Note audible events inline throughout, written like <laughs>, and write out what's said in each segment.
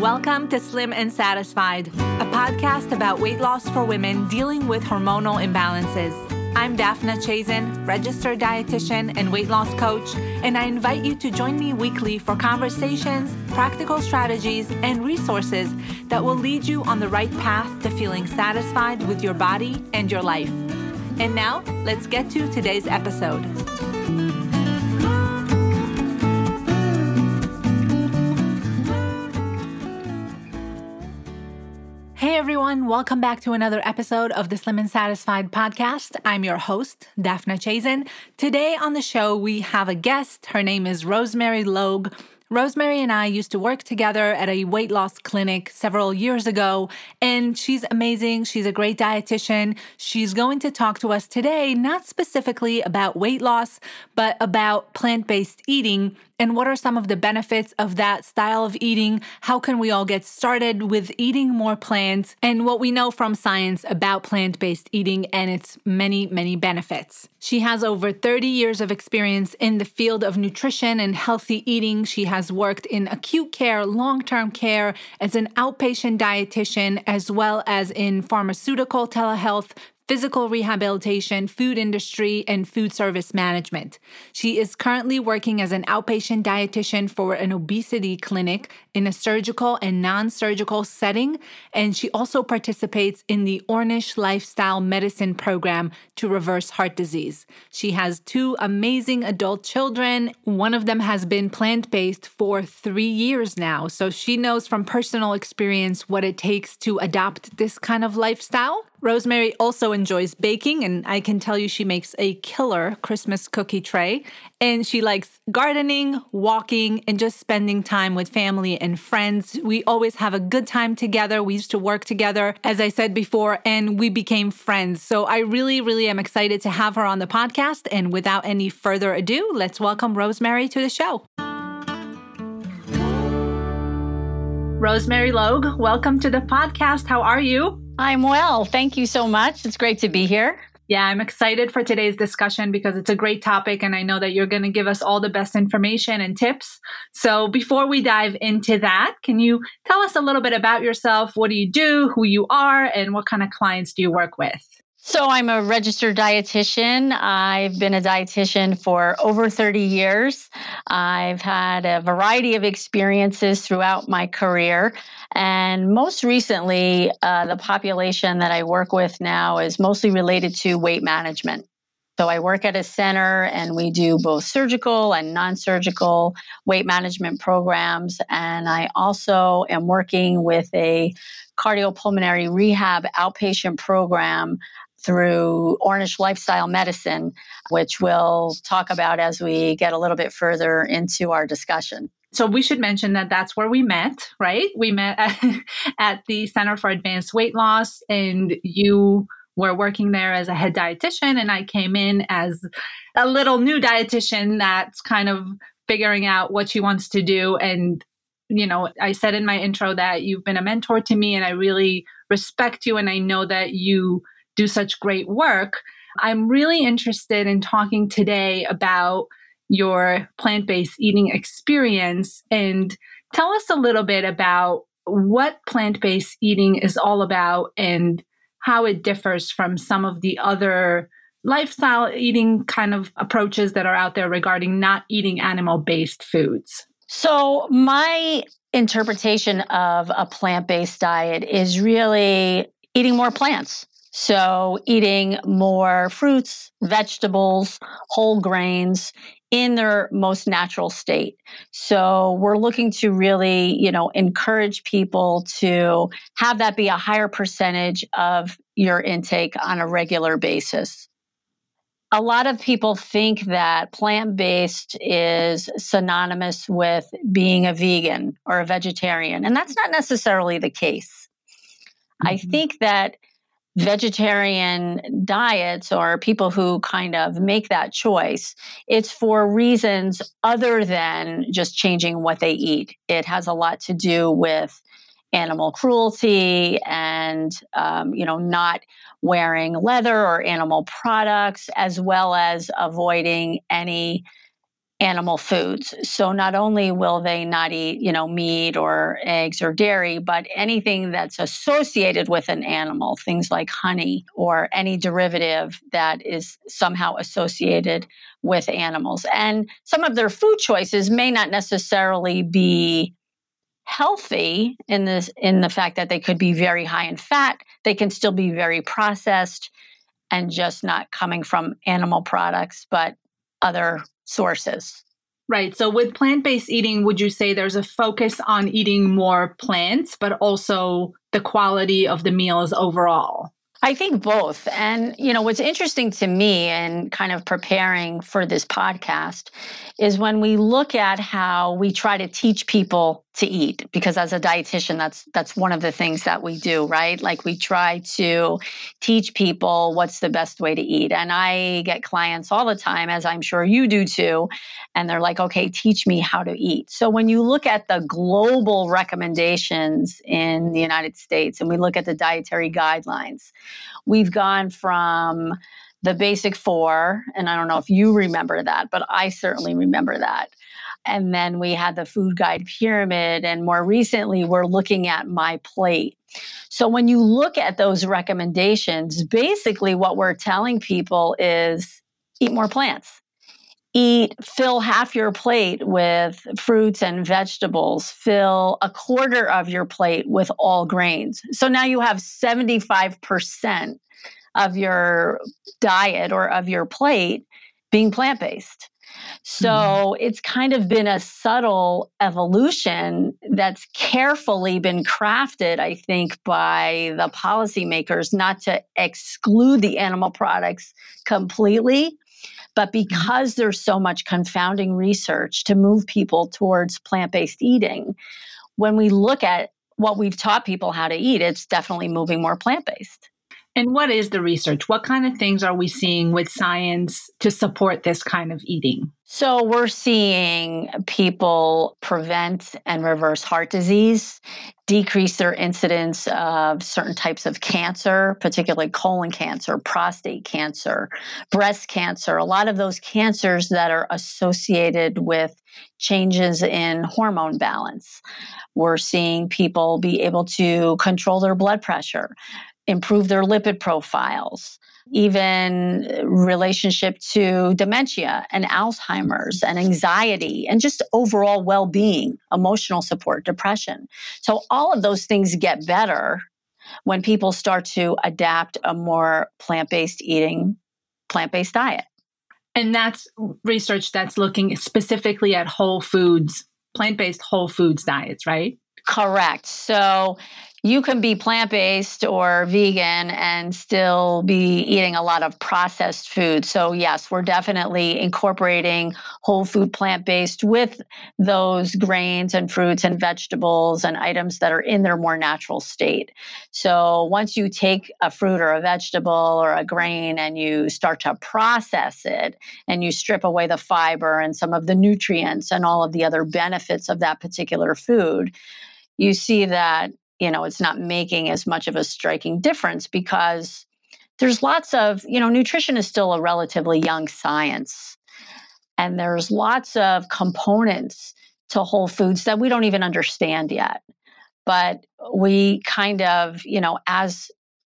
Welcome to Slim and Satisfied, a podcast about weight loss for women dealing with hormonal imbalances. I'm Daphna Chazen, registered dietitian and weight loss coach, and I invite you to join me weekly for conversations, practical strategies, and resources that will lead you on the right path to feeling satisfied with your body and your life. And now, let's get to today's episode. Everyone, welcome back to another episode of the Slim and Satisfied podcast. I'm your host, Daphna Chazen. Today on the show, we have a guest. Her name is Rosemary Logue. Rosemary and I used to work together at a weight loss clinic several years ago, and she's amazing. She's a great dietitian. She's going to talk to us today, not specifically about weight loss, but about plant based eating and what are some of the benefits of that style of eating? How can we all get started with eating more plants? And what we know from science about plant based eating and its many, many benefits. She has over 30 years of experience in the field of nutrition and healthy eating. She has worked in acute care, long term care, as an outpatient dietitian, as well as in pharmaceutical telehealth, physical rehabilitation, food industry, and food service management. She is currently working as an outpatient dietitian for an obesity clinic in a surgical and non surgical setting. And she also participates in the Ornish Lifestyle Medicine Program to reverse heart disease. She has two amazing adult children. One of them has been plant based for three years now. So she knows from personal experience what it takes to adopt this kind of lifestyle. Rosemary also enjoys baking, and I can tell you she makes a killer Christmas cookie tray. And she likes gardening, walking, and just spending time with family and friends. We always have a good time together. We used to work together, as I said before, and we became friends. So I really, really am excited to have her on the podcast. And without any further ado, let's welcome Rosemary to the show. Rosemary Logue, welcome to the podcast. How are you? I'm well. Thank you so much. It's great to be here. Yeah, I'm excited for today's discussion because it's a great topic and I know that you're going to give us all the best information and tips. So, before we dive into that, can you tell us a little bit about yourself? What do you do, who you are, and what kind of clients do you work with? So, I'm a registered dietitian. I've been a dietitian for over 30 years. I've had a variety of experiences throughout my career. And most recently, uh, the population that I work with now is mostly related to weight management. So, I work at a center and we do both surgical and non surgical weight management programs. And I also am working with a cardiopulmonary rehab outpatient program through Ornish Lifestyle Medicine, which we'll talk about as we get a little bit further into our discussion. So we should mention that that's where we met, right? We met at, <laughs> at the Center for Advanced Weight Loss, and you were working there as a head dietitian, and I came in as a little new dietitian that's kind of figuring out what she wants to do. And, you know, I said in my intro that you've been a mentor to me, and I really respect you, and I know that you do such great work. I'm really interested in talking today about your plant based eating experience and tell us a little bit about what plant based eating is all about and how it differs from some of the other lifestyle eating kind of approaches that are out there regarding not eating animal based foods. So, my interpretation of a plant based diet is really eating more plants. So, eating more fruits, vegetables, whole grains in their most natural state. So, we're looking to really, you know, encourage people to have that be a higher percentage of your intake on a regular basis. A lot of people think that plant based is synonymous with being a vegan or a vegetarian, and that's not necessarily the case. Mm-hmm. I think that vegetarian diets or people who kind of make that choice, it's for reasons other than just changing what they eat. It has a lot to do with animal cruelty and um, you know not wearing leather or animal products as well as avoiding any animal foods. So not only will they not eat, you know, meat or eggs or dairy, but anything that's associated with an animal, things like honey or any derivative that is somehow associated with animals. And some of their food choices may not necessarily be healthy in this in the fact that they could be very high in fat, they can still be very processed and just not coming from animal products, but other sources. Right. So with plant based eating, would you say there's a focus on eating more plants, but also the quality of the meals overall? I think both. And, you know, what's interesting to me in kind of preparing for this podcast is when we look at how we try to teach people to eat because as a dietitian that's that's one of the things that we do right? Like we try to teach people what's the best way to eat. And i get clients all the time as i'm sure you do too and they're like okay teach me how to eat. So when you look at the global recommendations in the united states and we look at the dietary guidelines we've gone from the basic four and i don't know if you remember that but i certainly remember that and then we had the food guide pyramid. And more recently, we're looking at my plate. So when you look at those recommendations, basically what we're telling people is eat more plants. Eat, fill half your plate with fruits and vegetables. Fill a quarter of your plate with all grains. So now you have 75% of your diet or of your plate being plant based. So mm-hmm. it's kind of been a subtle evolution that's carefully been crafted, I think, by the policymakers not to exclude the animal products completely, but mm-hmm. because there's so much confounding research to move people towards plant based eating, when we look at what we've taught people how to eat, it's definitely moving more plant based. And what is the research? What kind of things are we seeing with science to support this kind of eating? So, we're seeing people prevent and reverse heart disease, decrease their incidence of certain types of cancer, particularly colon cancer, prostate cancer, breast cancer, a lot of those cancers that are associated with changes in hormone balance. We're seeing people be able to control their blood pressure, improve their lipid profiles, mm-hmm. even uh, relationship to dementia and Alzheimer's and mm-hmm. anxiety and just overall well being, emotional support, depression. So, all of those things get better when people start to adapt a more plant based eating, plant based diet. And that's research that's looking specifically at whole foods, plant based whole foods diets, right? Correct. So you can be plant based or vegan and still be eating a lot of processed food. So, yes, we're definitely incorporating whole food plant based with those grains and fruits and vegetables and items that are in their more natural state. So, once you take a fruit or a vegetable or a grain and you start to process it and you strip away the fiber and some of the nutrients and all of the other benefits of that particular food, you see that you know it's not making as much of a striking difference because there's lots of you know nutrition is still a relatively young science. And there's lots of components to whole foods that we don't even understand yet. But we kind of you know as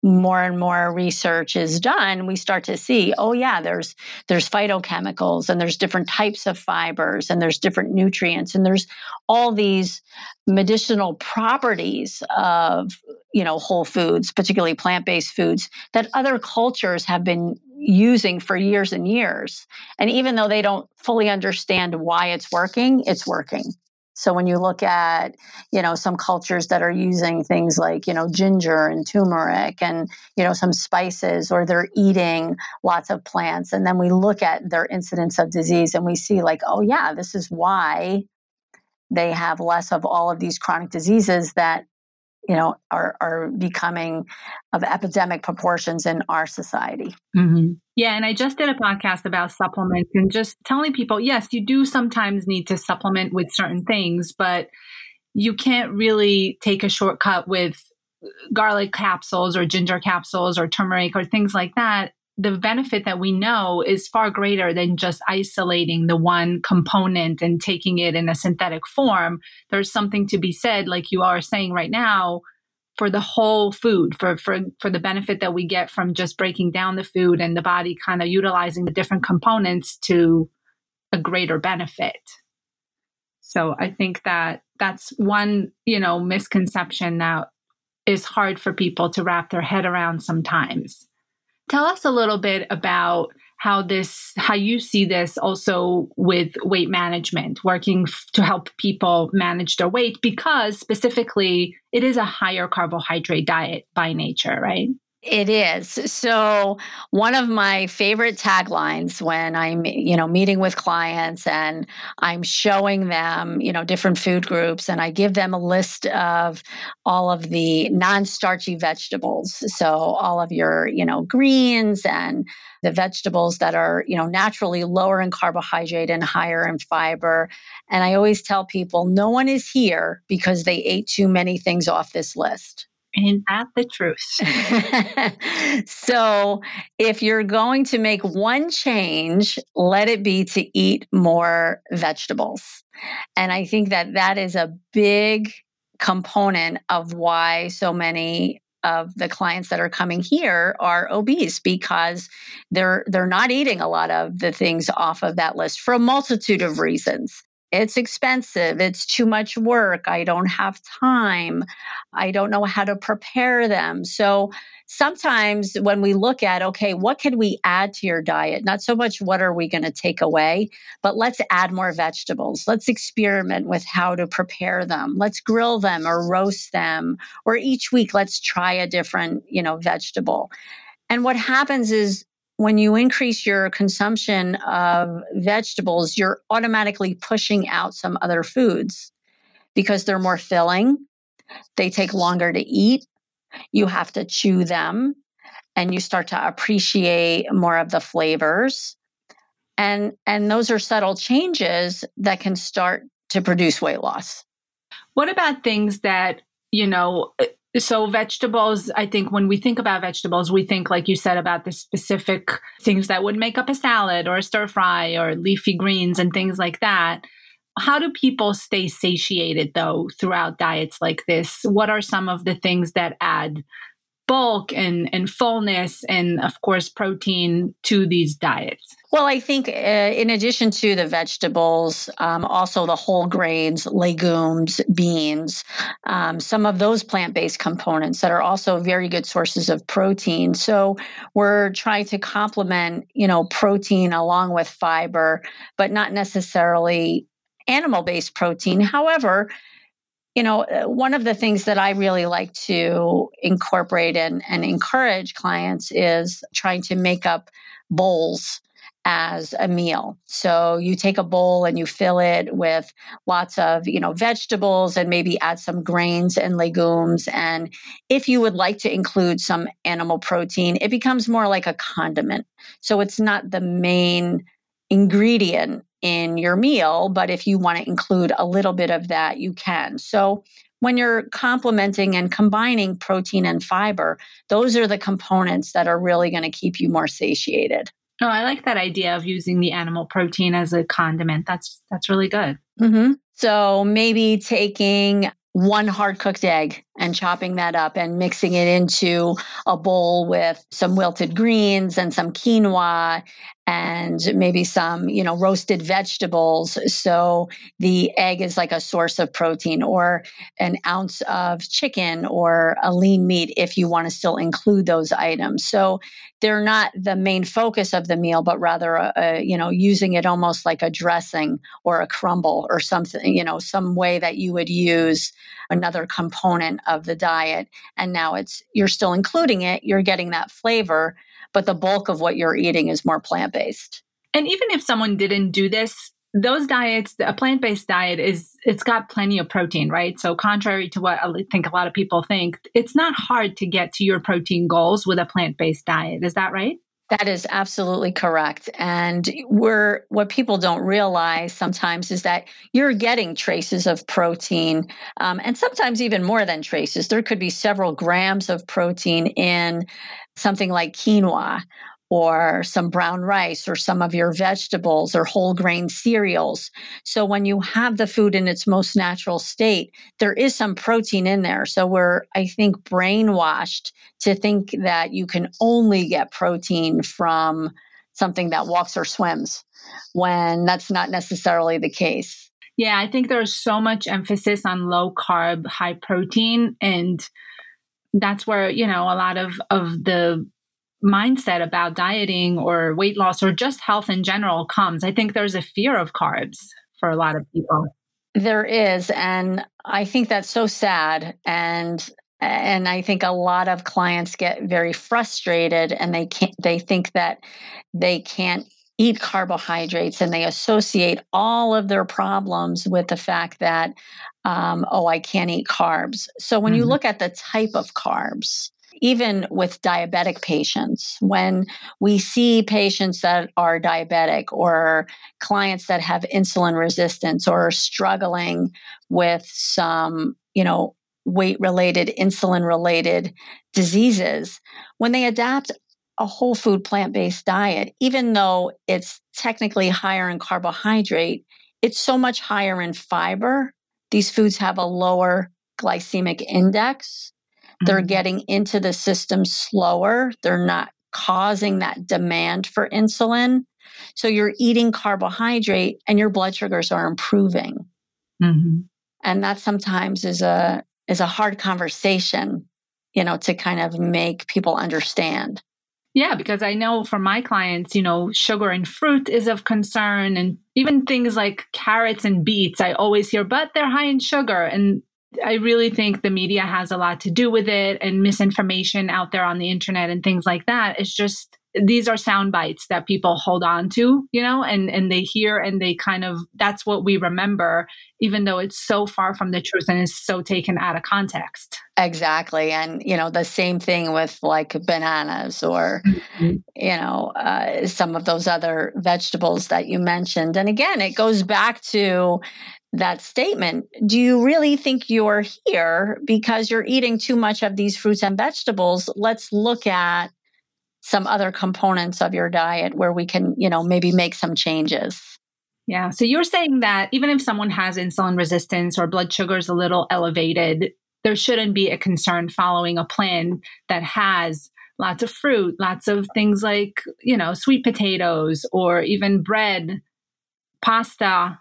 more and more research is done we start to see oh yeah there's there's phytochemicals and there's different types of fibers and there's different nutrients and there's all these medicinal properties of you know whole foods particularly plant-based foods that other cultures have been using for years and years. And even though they don't fully understand why it's working it's working so when you look at, you know, some cultures that are using things like, you know, ginger and turmeric and, you know, some spices or they're eating lots of plants and then we look at their incidence of disease and we see like, oh yeah, this is why they have less of all of these chronic diseases that you know are are becoming of epidemic proportions in our society mm-hmm. yeah and i just did a podcast about supplements and just telling people yes you do sometimes need to supplement with certain things but you can't really take a shortcut with garlic capsules or ginger capsules or turmeric or things like that the benefit that we know is far greater than just isolating the one component and taking it in a synthetic form. There's something to be said, like you are saying right now, for the whole food, for for for the benefit that we get from just breaking down the food and the body kind of utilizing the different components to a greater benefit. So I think that that's one, you know, misconception that is hard for people to wrap their head around sometimes. Tell us a little bit about how this how you see this also with weight management working f- to help people manage their weight because specifically it is a higher carbohydrate diet by nature right it is. So one of my favorite taglines when I'm, you know, meeting with clients and I'm showing them, you know, different food groups and I give them a list of all of the non-starchy vegetables. So all of your, you know, greens and the vegetables that are, you know, naturally lower in carbohydrate and higher in fiber. And I always tell people no one is here because they ate too many things off this list. Ain't that the truth? <laughs> so, if you're going to make one change, let it be to eat more vegetables. And I think that that is a big component of why so many of the clients that are coming here are obese because they're they're not eating a lot of the things off of that list for a multitude of reasons it's expensive, it's too much work, I don't have time, I don't know how to prepare them. So sometimes when we look at, okay, what can we add to your diet? Not so much what are we going to take away, but let's add more vegetables. Let's experiment with how to prepare them. Let's grill them or roast them, or each week let's try a different, you know, vegetable. And what happens is when you increase your consumption of vegetables, you're automatically pushing out some other foods because they're more filling. They take longer to eat. You have to chew them and you start to appreciate more of the flavors. And, and those are subtle changes that can start to produce weight loss. What about things that, you know, so vegetables, I think when we think about vegetables, we think, like you said, about the specific things that would make up a salad or a stir fry or leafy greens and things like that. How do people stay satiated though throughout diets like this? What are some of the things that add bulk and, and fullness and of course protein to these diets? Well i think uh, in addition to the vegetables um, also the whole grains legumes beans um, some of those plant-based components that are also very good sources of protein. So we're trying to complement you know protein along with fiber but not necessarily animal based protein. However you know, uh, one of the things that I really like to incorporate and, and encourage clients is trying to make up bowls as a meal. So you take a bowl and you fill it with lots of, you know, vegetables and maybe add some grains and legumes and if you would like to include some animal protein, it becomes more like a condiment. So it's not the main ingredient in your meal, but if you want to include a little bit of that, you can. So when you're complementing and combining protein and fiber, those are the components that are really going to keep you more satiated. Oh, I like that idea of using the animal protein as a condiment. That's that's really good. Mm-hmm. So maybe taking one hard cooked egg and chopping that up and mixing it into a bowl with some wilted greens and some quinoa and maybe some you know roasted vegetables. So the egg is like a source of protein or an ounce of chicken or a lean meat if you want to still include those items. So they're not the main focus of the meal but rather a, a, you know using it almost like a dressing or a crumble or something you know some way that you would use another component of the diet and now it's you're still including it you're getting that flavor but the bulk of what you're eating is more plant-based. And even if someone didn't do this those diets a plant-based diet is it's got plenty of protein right? So contrary to what i think a lot of people think it's not hard to get to your protein goals with a plant-based diet. Is that right that is absolutely correct. And we're what people don't realize sometimes is that you're getting traces of protein, um, and sometimes even more than traces. There could be several grams of protein in something like quinoa or some brown rice or some of your vegetables or whole grain cereals. So when you have the food in its most natural state, there is some protein in there. So we're, I think, brainwashed to think that you can only get protein from something that walks or swims when that's not necessarily the case. Yeah, I think there's so much emphasis on low carb, high protein and that's where, you know, a lot of of the mindset about dieting or weight loss or just health in general comes. I think there's a fear of carbs for a lot of people. There is and I think that's so sad and and I think a lot of clients get very frustrated and they can't they think that they can't eat carbohydrates and they associate all of their problems with the fact that um, oh i can't eat carbs so when mm-hmm. you look at the type of carbs even with diabetic patients, when we see patients that are diabetic or clients that have insulin resistance or are struggling with some, you know, weight related, insulin related diseases, when they adapt a whole food plant based diet, even though it's technically higher in carbohydrate, it's so much higher in fiber. These foods have a lower glycemic index. They're mm-hmm. getting into the system slower. They're not causing that demand for insulin. So you're eating carbohydrate and your blood sugars are improving. Mm-hmm. And that sometimes is a is a hard conversation, you know, to kind of make people understand. Yeah, because I know for my clients, you know, sugar and fruit is of concern and even things like carrots and beets, I always hear, but they're high in sugar. And I really think the media has a lot to do with it and misinformation out there on the internet and things like that. It's just these are sound bites that people hold on to, you know, and and they hear and they kind of that's what we remember, even though it's so far from the truth and is so taken out of context. Exactly, and you know the same thing with like bananas or mm-hmm. you know uh, some of those other vegetables that you mentioned. And again, it goes back to that statement. Do you really think you're here because you're eating too much of these fruits and vegetables? Let's look at some other components of your diet where we can, you know, maybe make some changes. Yeah. So you're saying that even if someone has insulin resistance or blood sugar is a little elevated, there shouldn't be a concern following a plan that has lots of fruit, lots of things like, you know, sweet potatoes or even bread, pasta,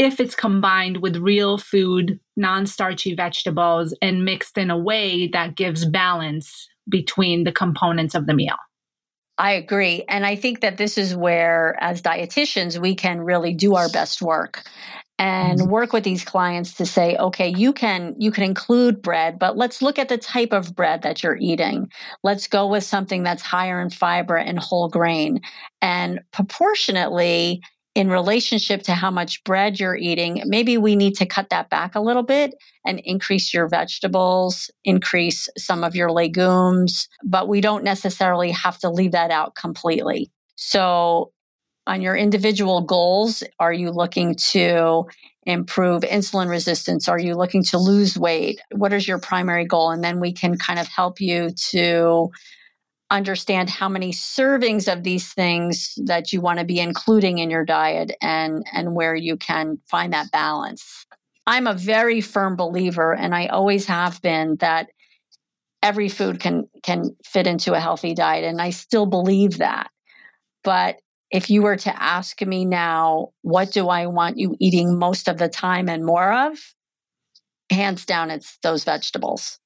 if it's combined with real food, non starchy vegetables, and mixed in a way that gives balance between the components of the meal. I agree. And I think that this is where, as dietitians, we can really do our best work and mm-hmm. work with these clients to say okay you can you can include bread but let's look at the type of bread that you're eating let's go with something that's higher in fiber and whole grain and proportionately in relationship to how much bread you're eating, maybe we need to cut that back a little bit and increase your vegetables, increase some of your legumes, but we don't necessarily have to leave that out completely. So, on your individual goals, are you looking to improve insulin resistance? Are you looking to lose weight? What is your primary goal? And then we can kind of help you to understand how many servings of these things that you want to be including in your diet and and where you can find that balance. I'm a very firm believer and I always have been that every food can can fit into a healthy diet and I still believe that. But if you were to ask me now, what do I want you eating most of the time and more of? Hands down, it's those vegetables.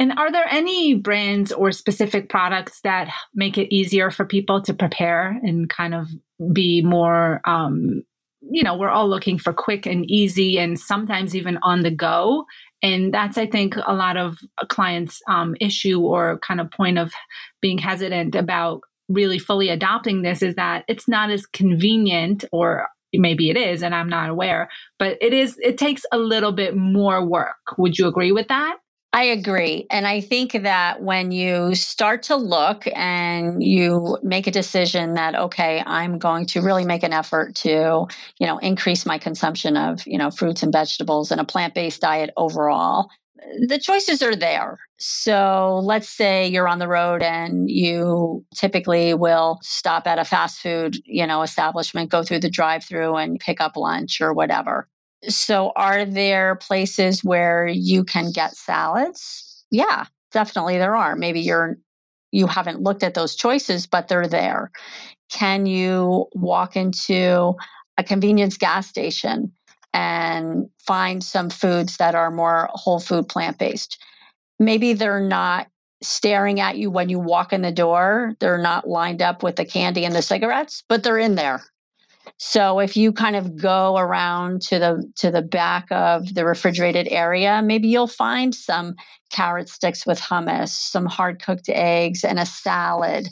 And are there any brands or specific products that make it easier for people to prepare and kind of be more, um, you know, we're all looking for quick and easy and sometimes even on the go. And that's, I think, a lot of clients' um, issue or kind of point of being hesitant about really fully adopting this is that it's not as convenient or maybe it is and i'm not aware but it is it takes a little bit more work would you agree with that I agree. And I think that when you start to look and you make a decision that, okay, I'm going to really make an effort to, you know, increase my consumption of, you know, fruits and vegetables and a plant based diet overall, the choices are there. So let's say you're on the road and you typically will stop at a fast food, you know, establishment, go through the drive-through and pick up lunch or whatever. So are there places where you can get salads? Yeah, definitely there are. Maybe you're you haven't looked at those choices, but they're there. Can you walk into a convenience gas station and find some foods that are more whole food plant based. Maybe they're not staring at you when you walk in the door. They're not lined up with the candy and the cigarettes, but they're in there. So if you kind of go around to the to the back of the refrigerated area, maybe you'll find some carrot sticks with hummus, some hard cooked eggs and a salad,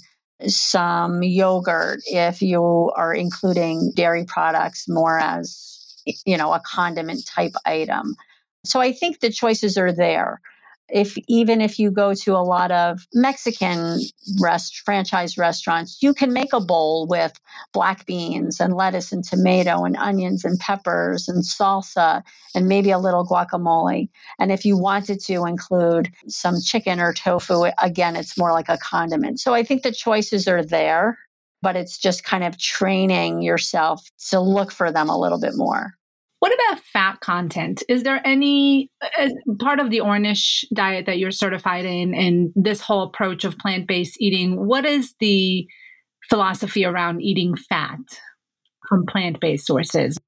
some yogurt if you are including dairy products more as you know, a condiment type item. So I think the choices are there. If even if you go to a lot of Mexican rest franchise restaurants, you can make a bowl with black beans and lettuce and tomato and onions and peppers and salsa and maybe a little guacamole. And if you wanted to include some chicken or tofu, again, it's more like a condiment. So I think the choices are there, but it's just kind of training yourself to look for them a little bit more. What about fat content? Is there any uh, part of the Ornish diet that you're certified in and this whole approach of plant based eating? What is the philosophy around eating fat from plant based sources?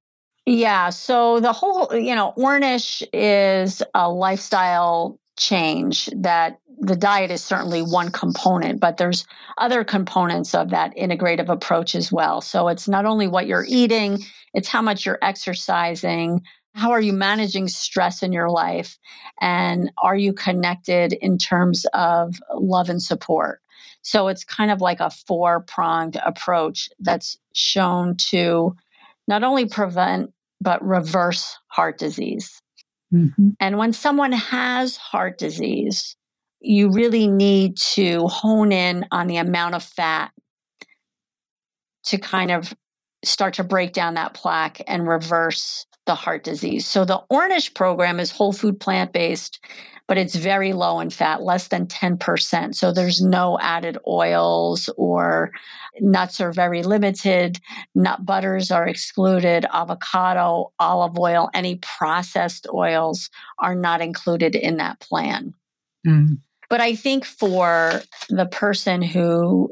Yeah, so the whole, you know, Ornish is a lifestyle change that the diet is certainly one component, but there's other components of that integrative approach as well. So it's not only what you're eating, it's how much you're exercising. How are you managing stress in your life? And are you connected in terms of love and support? So it's kind of like a four pronged approach that's shown to not only prevent, but reverse heart disease. Mm-hmm. And when someone has heart disease, you really need to hone in on the amount of fat to kind of start to break down that plaque and reverse the heart disease. So the Ornish program is whole food plant based, but it's very low in fat, less than 10%. So there's no added oils or nuts are very limited. Nut butters are excluded. Avocado, olive oil, any processed oils are not included in that plan. Mm. But I think for the person who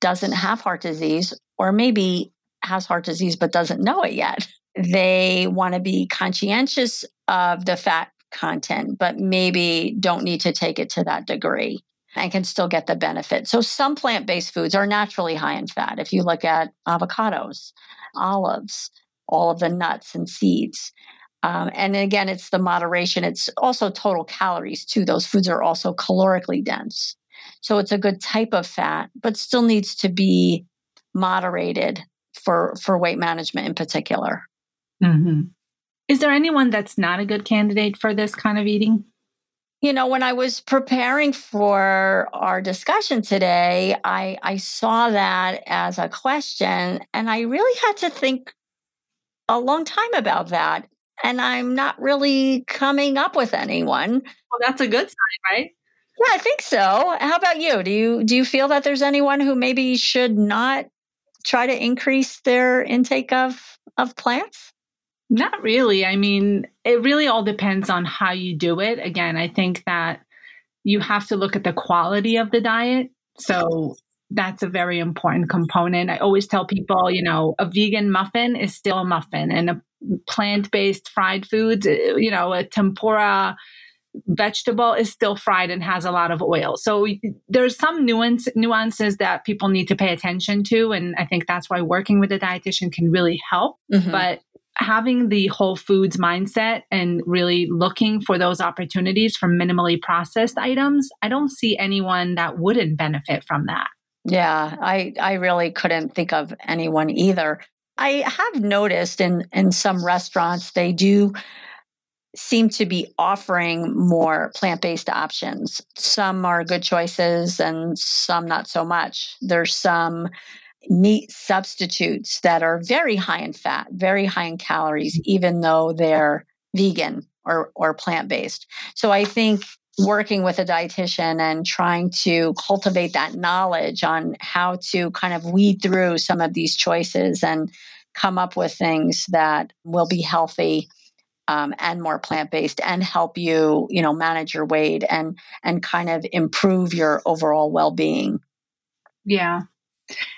doesn't have heart disease, or maybe has heart disease but doesn't know it yet. They want to be conscientious of the fat content, but maybe don't need to take it to that degree and can still get the benefit. So, some plant based foods are naturally high in fat. If you look at avocados, olives, all of the nuts and seeds. Um, and again, it's the moderation. It's also total calories too. Those foods are also calorically dense. So it's a good type of fat, but still needs to be moderated for for weight management in particular. Mm-hmm. Is there anyone that's not a good candidate for this kind of eating? You know, when I was preparing for our discussion today, I, I saw that as a question, and I really had to think a long time about that. And I'm not really coming up with anyone. Well, that's a good sign, right? Yeah, I think so. How about you? Do you do you feel that there's anyone who maybe should not try to increase their intake of of plants? Not really. I mean, it really all depends on how you do it. Again, I think that you have to look at the quality of the diet. So that's a very important component. I always tell people, you know, a vegan muffin is still a muffin and a plant-based fried foods, uh, you know, a tempura vegetable is still fried and has a lot of oil. So there's some nuance nuances that people need to pay attention to and I think that's why working with a dietitian can really help. Mm-hmm. But having the whole foods mindset and really looking for those opportunities for minimally processed items, I don't see anyone that wouldn't benefit from that. Yeah, I I really couldn't think of anyone either. I have noticed in in some restaurants they do seem to be offering more plant based options. Some are good choices and some not so much. There's some meat substitutes that are very high in fat, very high in calories, mm-hmm. even though they're vegan or or plant based. So I think working with a dietitian and trying to cultivate that knowledge on how to kind of weed through some of these choices and come up with things that will be healthy um, and more plant-based and help you you know manage your weight and and kind of improve your overall well-being. Yeah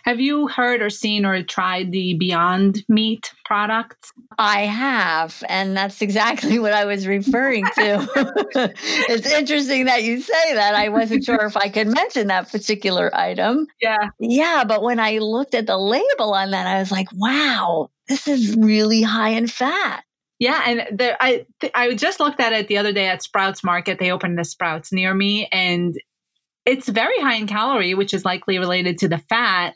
have you heard or seen or tried the Beyond Meat products? I have, and that's exactly <laughs> what I was referring to. <laughs> it's interesting that you say that. I wasn't sure if I could mention that particular item. Yeah. Yeah, but when I looked at the label on that, I was like, wow, this is really high in fat. Yeah, and there, I I just looked at it the other day at Sprouts Market. They opened the Sprouts near me, and it's very high in calorie, which is likely related to the fat,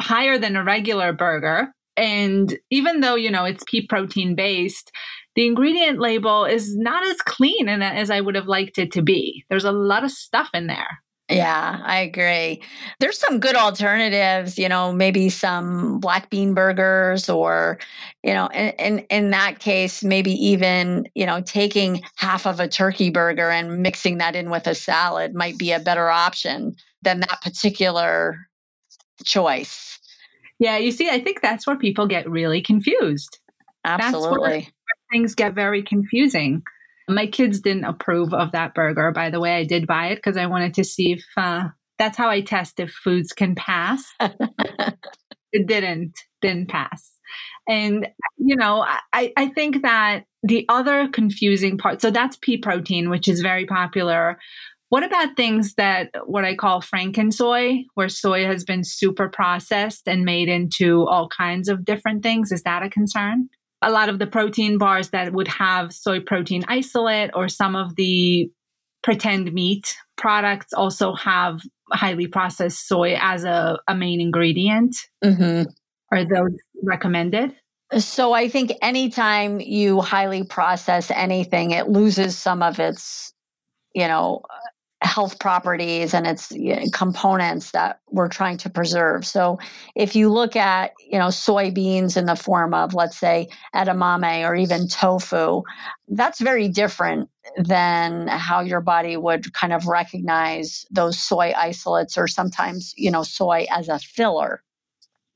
higher than a regular burger. And even though, you know, it's pea protein based, the ingredient label is not as clean as I would have liked it to be. There's a lot of stuff in there. Yeah, I agree. There's some good alternatives, you know, maybe some black bean burgers or, you know, in, in, in that case, maybe even, you know, taking half of a turkey burger and mixing that in with a salad might be a better option than that particular choice. Yeah, you see, I think that's where people get really confused. Absolutely. things get very confusing. My kids didn't approve of that burger, by the way. I did buy it because I wanted to see if uh, that's how I test if foods can pass. <laughs> it didn't, didn't pass. And, you know, I, I think that the other confusing part, so that's pea protein, which is very popular. What about things that what I call franken soy, where soy has been super processed and made into all kinds of different things? Is that a concern? A lot of the protein bars that would have soy protein isolate or some of the pretend meat products also have highly processed soy as a, a main ingredient. Mm-hmm. Are those recommended? So I think anytime you highly process anything, it loses some of its, you know, health properties and its components that we're trying to preserve. So if you look at, you know, soybeans in the form of let's say edamame or even tofu, that's very different than how your body would kind of recognize those soy isolates or sometimes, you know, soy as a filler.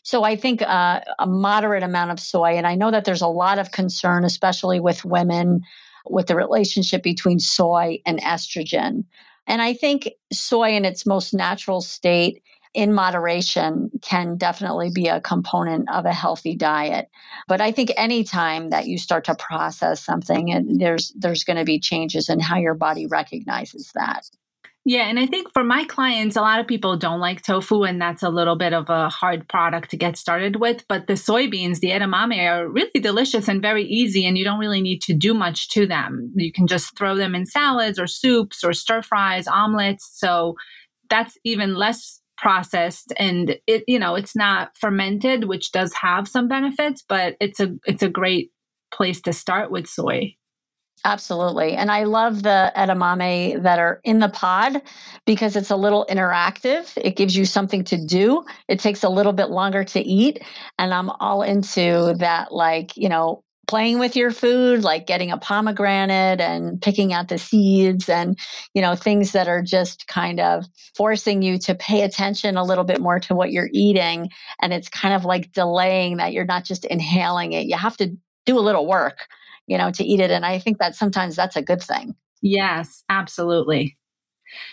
So I think uh, a moderate amount of soy, and I know that there's a lot of concern, especially with women, with the relationship between soy and estrogen. And I think soy in its most natural state in moderation can definitely be a component of a healthy diet. But I think anytime that you start to process something, and there's there's going to be changes in how your body recognizes that. Yeah, and I think for my clients, a lot of people don't like tofu, and that's a little bit of a hard product to get started with. But the soybeans, the edamame, are really delicious and very easy, and you don't really need to do much to them. You can just throw them in salads or soups or stir fries, omelets. So that's even less processed and it you know it's not fermented which does have some benefits but it's a it's a great place to start with soy Absolutely. And I love the edamame that are in the pod because it's a little interactive. It gives you something to do. It takes a little bit longer to eat. And I'm all into that, like, you know, playing with your food, like getting a pomegranate and picking out the seeds and, you know, things that are just kind of forcing you to pay attention a little bit more to what you're eating. And it's kind of like delaying that you're not just inhaling it. You have to do a little work you know, to eat it. And I think that sometimes that's a good thing. Yes, absolutely.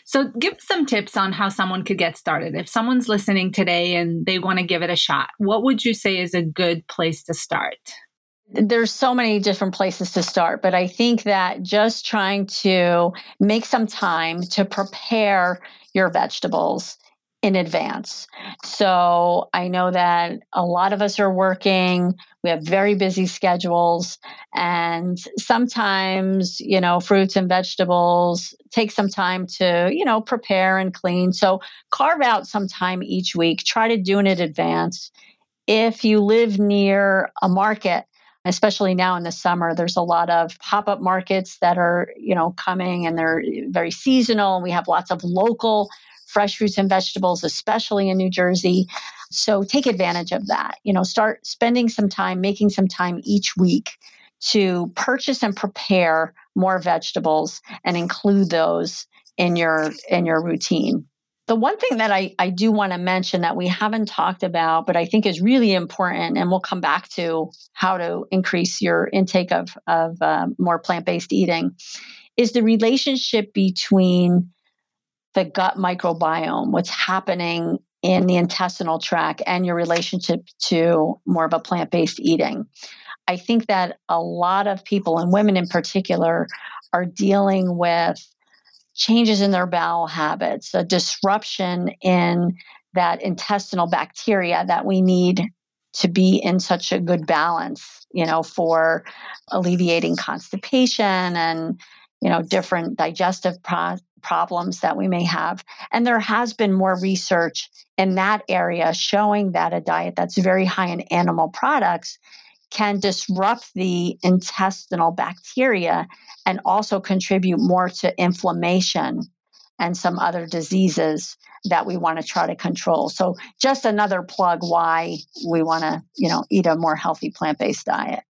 So, give some tips on how someone could get started. If someone's listening today and they want to give it a shot, what would you say is a good place to start? There's so many different places to start, but I think that just trying to make some time to prepare your vegetables in advance. So I know that a lot of us are working, we have very busy schedules, and sometimes, you know, fruits and vegetables take some time to, you know, prepare and clean. So carve out some time each week, try to do it in advance. If you live near a market, especially now in the summer there's a lot of pop-up markets that are you know coming and they're very seasonal we have lots of local fresh fruits and vegetables, especially in New Jersey. So take advantage of that. You know, start spending some time, making some time each week to purchase and prepare more vegetables and include those in your in your routine. The one thing that I, I do want to mention that we haven't talked about, but I think is really important, and we'll come back to how to increase your intake of, of uh, more plant based eating, is the relationship between the gut microbiome, what's happening in the intestinal tract, and your relationship to more of a plant based eating. I think that a lot of people, and women in particular, are dealing with changes in their bowel habits, a disruption in that intestinal bacteria that we need to be in such a good balance, you know, for alleviating constipation and, you know, different digestive pro- problems that we may have. And there has been more research in that area showing that a diet that's very high in animal products can disrupt the intestinal bacteria and also contribute more to inflammation and some other diseases that we want to try to control. So just another plug why we want to, you know, eat a more healthy plant-based diet.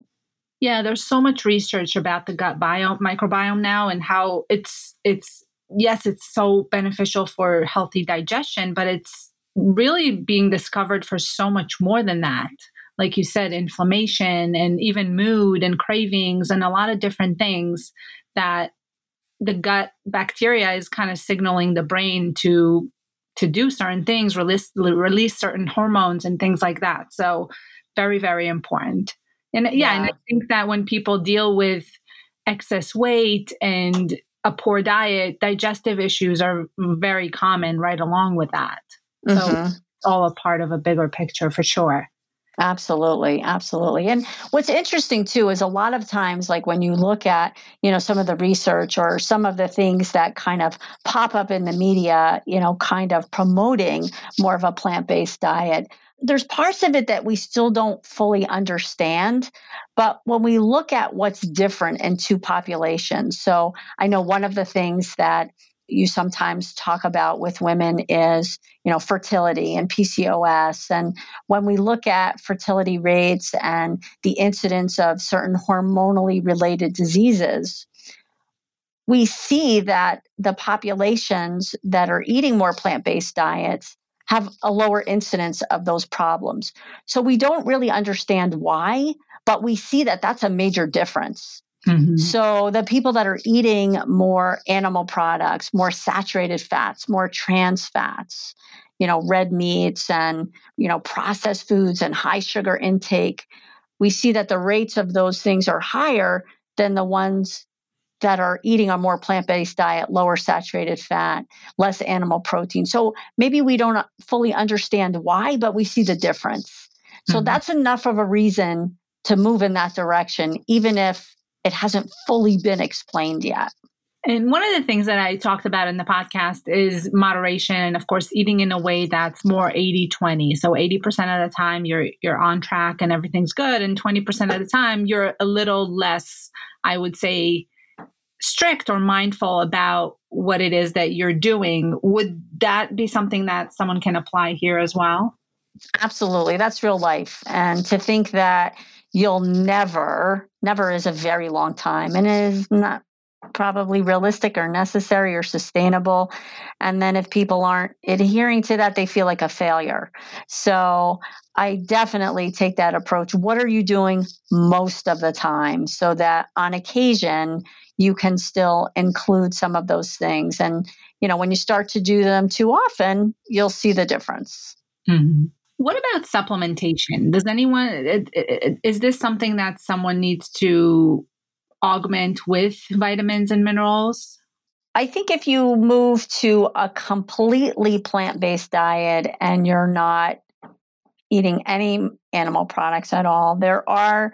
Yeah, there's so much research about the gut biome microbiome now and how it's it's yes, it's so beneficial for healthy digestion, but it's really being discovered for so much more than that like you said, inflammation and even mood and cravings and a lot of different things that the gut bacteria is kind of signaling the brain to to do certain things, release release certain hormones and things like that. So very, very important. And yeah, yeah. and I think that when people deal with excess weight and a poor diet, digestive issues are very common right along with that. So mm-hmm. it's all a part of a bigger picture for sure. Absolutely, absolutely. And what's interesting too is a lot of times like when you look at, you know, some of the research or some of the things that kind of pop up in the media, you know, kind of promoting more of a plant-based diet, there's parts of it that we still don't fully understand. But when we look at what's different in two populations, so I know one of the things that you sometimes talk about with women is you know fertility and PCOS and when we look at fertility rates and the incidence of certain hormonally related diseases we see that the populations that are eating more plant-based diets have a lower incidence of those problems so we don't really understand why but we see that that's a major difference Mm-hmm. So the people that are eating more animal products, more saturated fats, more trans fats, you know, red meats and, you know, processed foods and high sugar intake, we see that the rates of those things are higher than the ones that are eating a more plant-based diet, lower saturated fat, less animal protein. So maybe we don't fully understand why, but we see the difference. So mm-hmm. that's enough of a reason to move in that direction, even if it hasn't fully been explained yet. And one of the things that I talked about in the podcast is moderation and of course eating in a way that's more 80-20. So 80% of the time you're you're on track and everything's good and 20% of the time you're a little less I would say strict or mindful about what it is that you're doing. Would that be something that someone can apply here as well? Absolutely. That's real life. And to think that you'll never, never is a very long time and is not probably realistic or necessary or sustainable. And then if people aren't adhering to that, they feel like a failure. So I definitely take that approach. What are you doing most of the time so that on occasion you can still include some of those things? And, you know, when you start to do them too often, you'll see the difference. Mm-hmm. What about supplementation? Does anyone, is this something that someone needs to augment with vitamins and minerals? I think if you move to a completely plant based diet and you're not eating any animal products at all, there are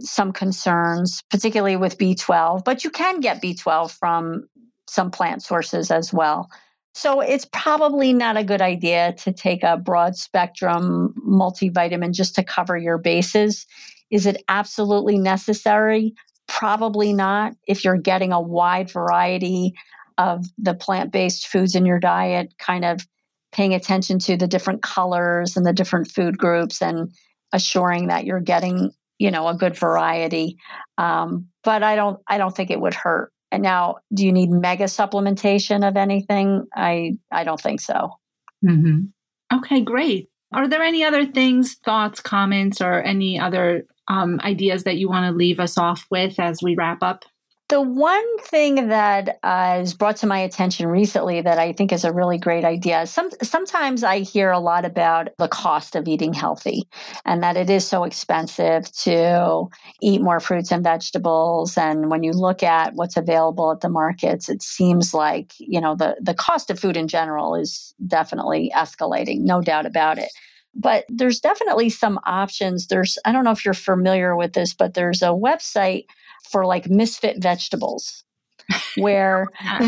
some concerns, particularly with B12, but you can get B12 from some plant sources as well. So it's probably not a good idea to take a broad spectrum multivitamin just to cover your bases. Is it absolutely necessary? Probably not. If you're getting a wide variety of the plant based foods in your diet, kind of paying attention to the different colors and the different food groups and assuring that you're getting you know, a good variety. Um, but I don't, I don't think it would hurt. And now, do you need mega supplementation of anything? I, I don't think so. Mm-hmm. Okay, great. Are there any other things, thoughts, comments, or any other um, ideas that you want to leave us off with as we wrap up? The one thing that uh, is brought to my attention recently that I think is a really great idea. Some sometimes I hear a lot about the cost of eating healthy, and that it is so expensive to eat more fruits and vegetables. And when you look at what's available at the markets, it seems like you know the the cost of food in general is definitely escalating, no doubt about it but there's definitely some options. There's, I don't know if you're familiar with this, but there's a website for like misfit vegetables <laughs> where <laughs>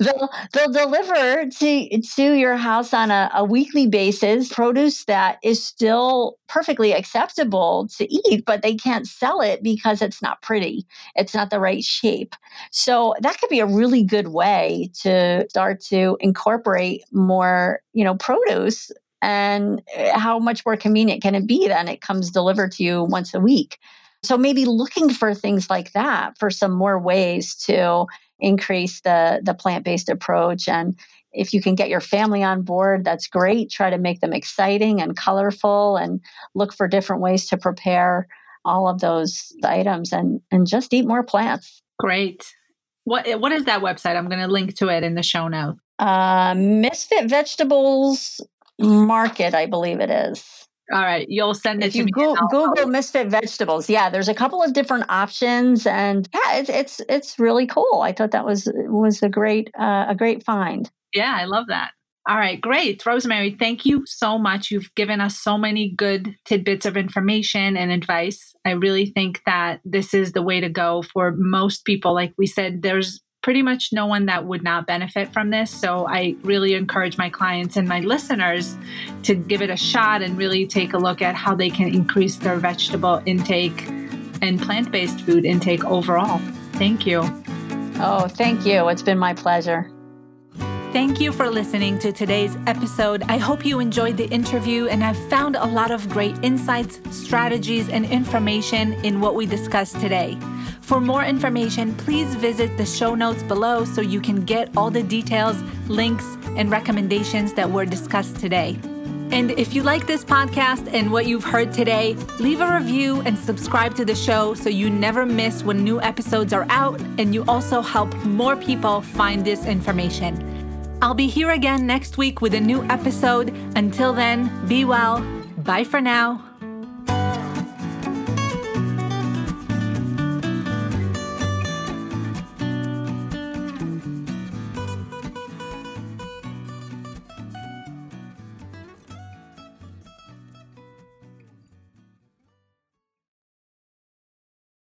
they'll they'll deliver to to your house on a, a, weekly basis produce that is still perfectly acceptable to eat, but they can't sell it because it's not pretty. It's not the right shape. So that could be a really good way to start to incorporate more, you know, produce and eh, how much more convenient can it be than it comes delivered to you once a week so maybe looking for things like that for some more ways to increase the the plant-based approach. And if you can get your family on board that's great. Try to make them exciting and colorful and look for different ways to prepare all of those items and and just eat more plants. Great. What what is that website? I'm going to link to it in the show notes. Uh, misfit vegetables market i believe it is all right, you'll send it if to you me. Go, Google misfit vegetables. Yeah, there's a couple of different options, and yeah, it's it's it's really cool. I thought that was was a great uh, a great find. Yeah, I love that. All right, great. Rosemary, thank you so much. You've given us so many good tidbits of information and advice. I really think that this is the way to go for most people. Like we said, there's pretty much no one that would not benefit from this. So I really encourage my clients and my listeners to give it a shot and really take a look at how they can increase their vegetable intake and plant based food intake overall. Thank you. Oh, thank you. It's been my pleasure. Thank you for listening to today's episode. I hope you enjoyed the interview and have found a lot of great insights, strategies, and information in what we discussed today. For more information, please visit the show notes below so you can get all the details, links, and recommendations that were discussed today. And if you like this podcast and what you've heard today, leave a review and subscribe to the show so you never miss when new episodes are out and you also help more people find this information. I'll be here again next week with a new episode. Until then, be well. Bye for now.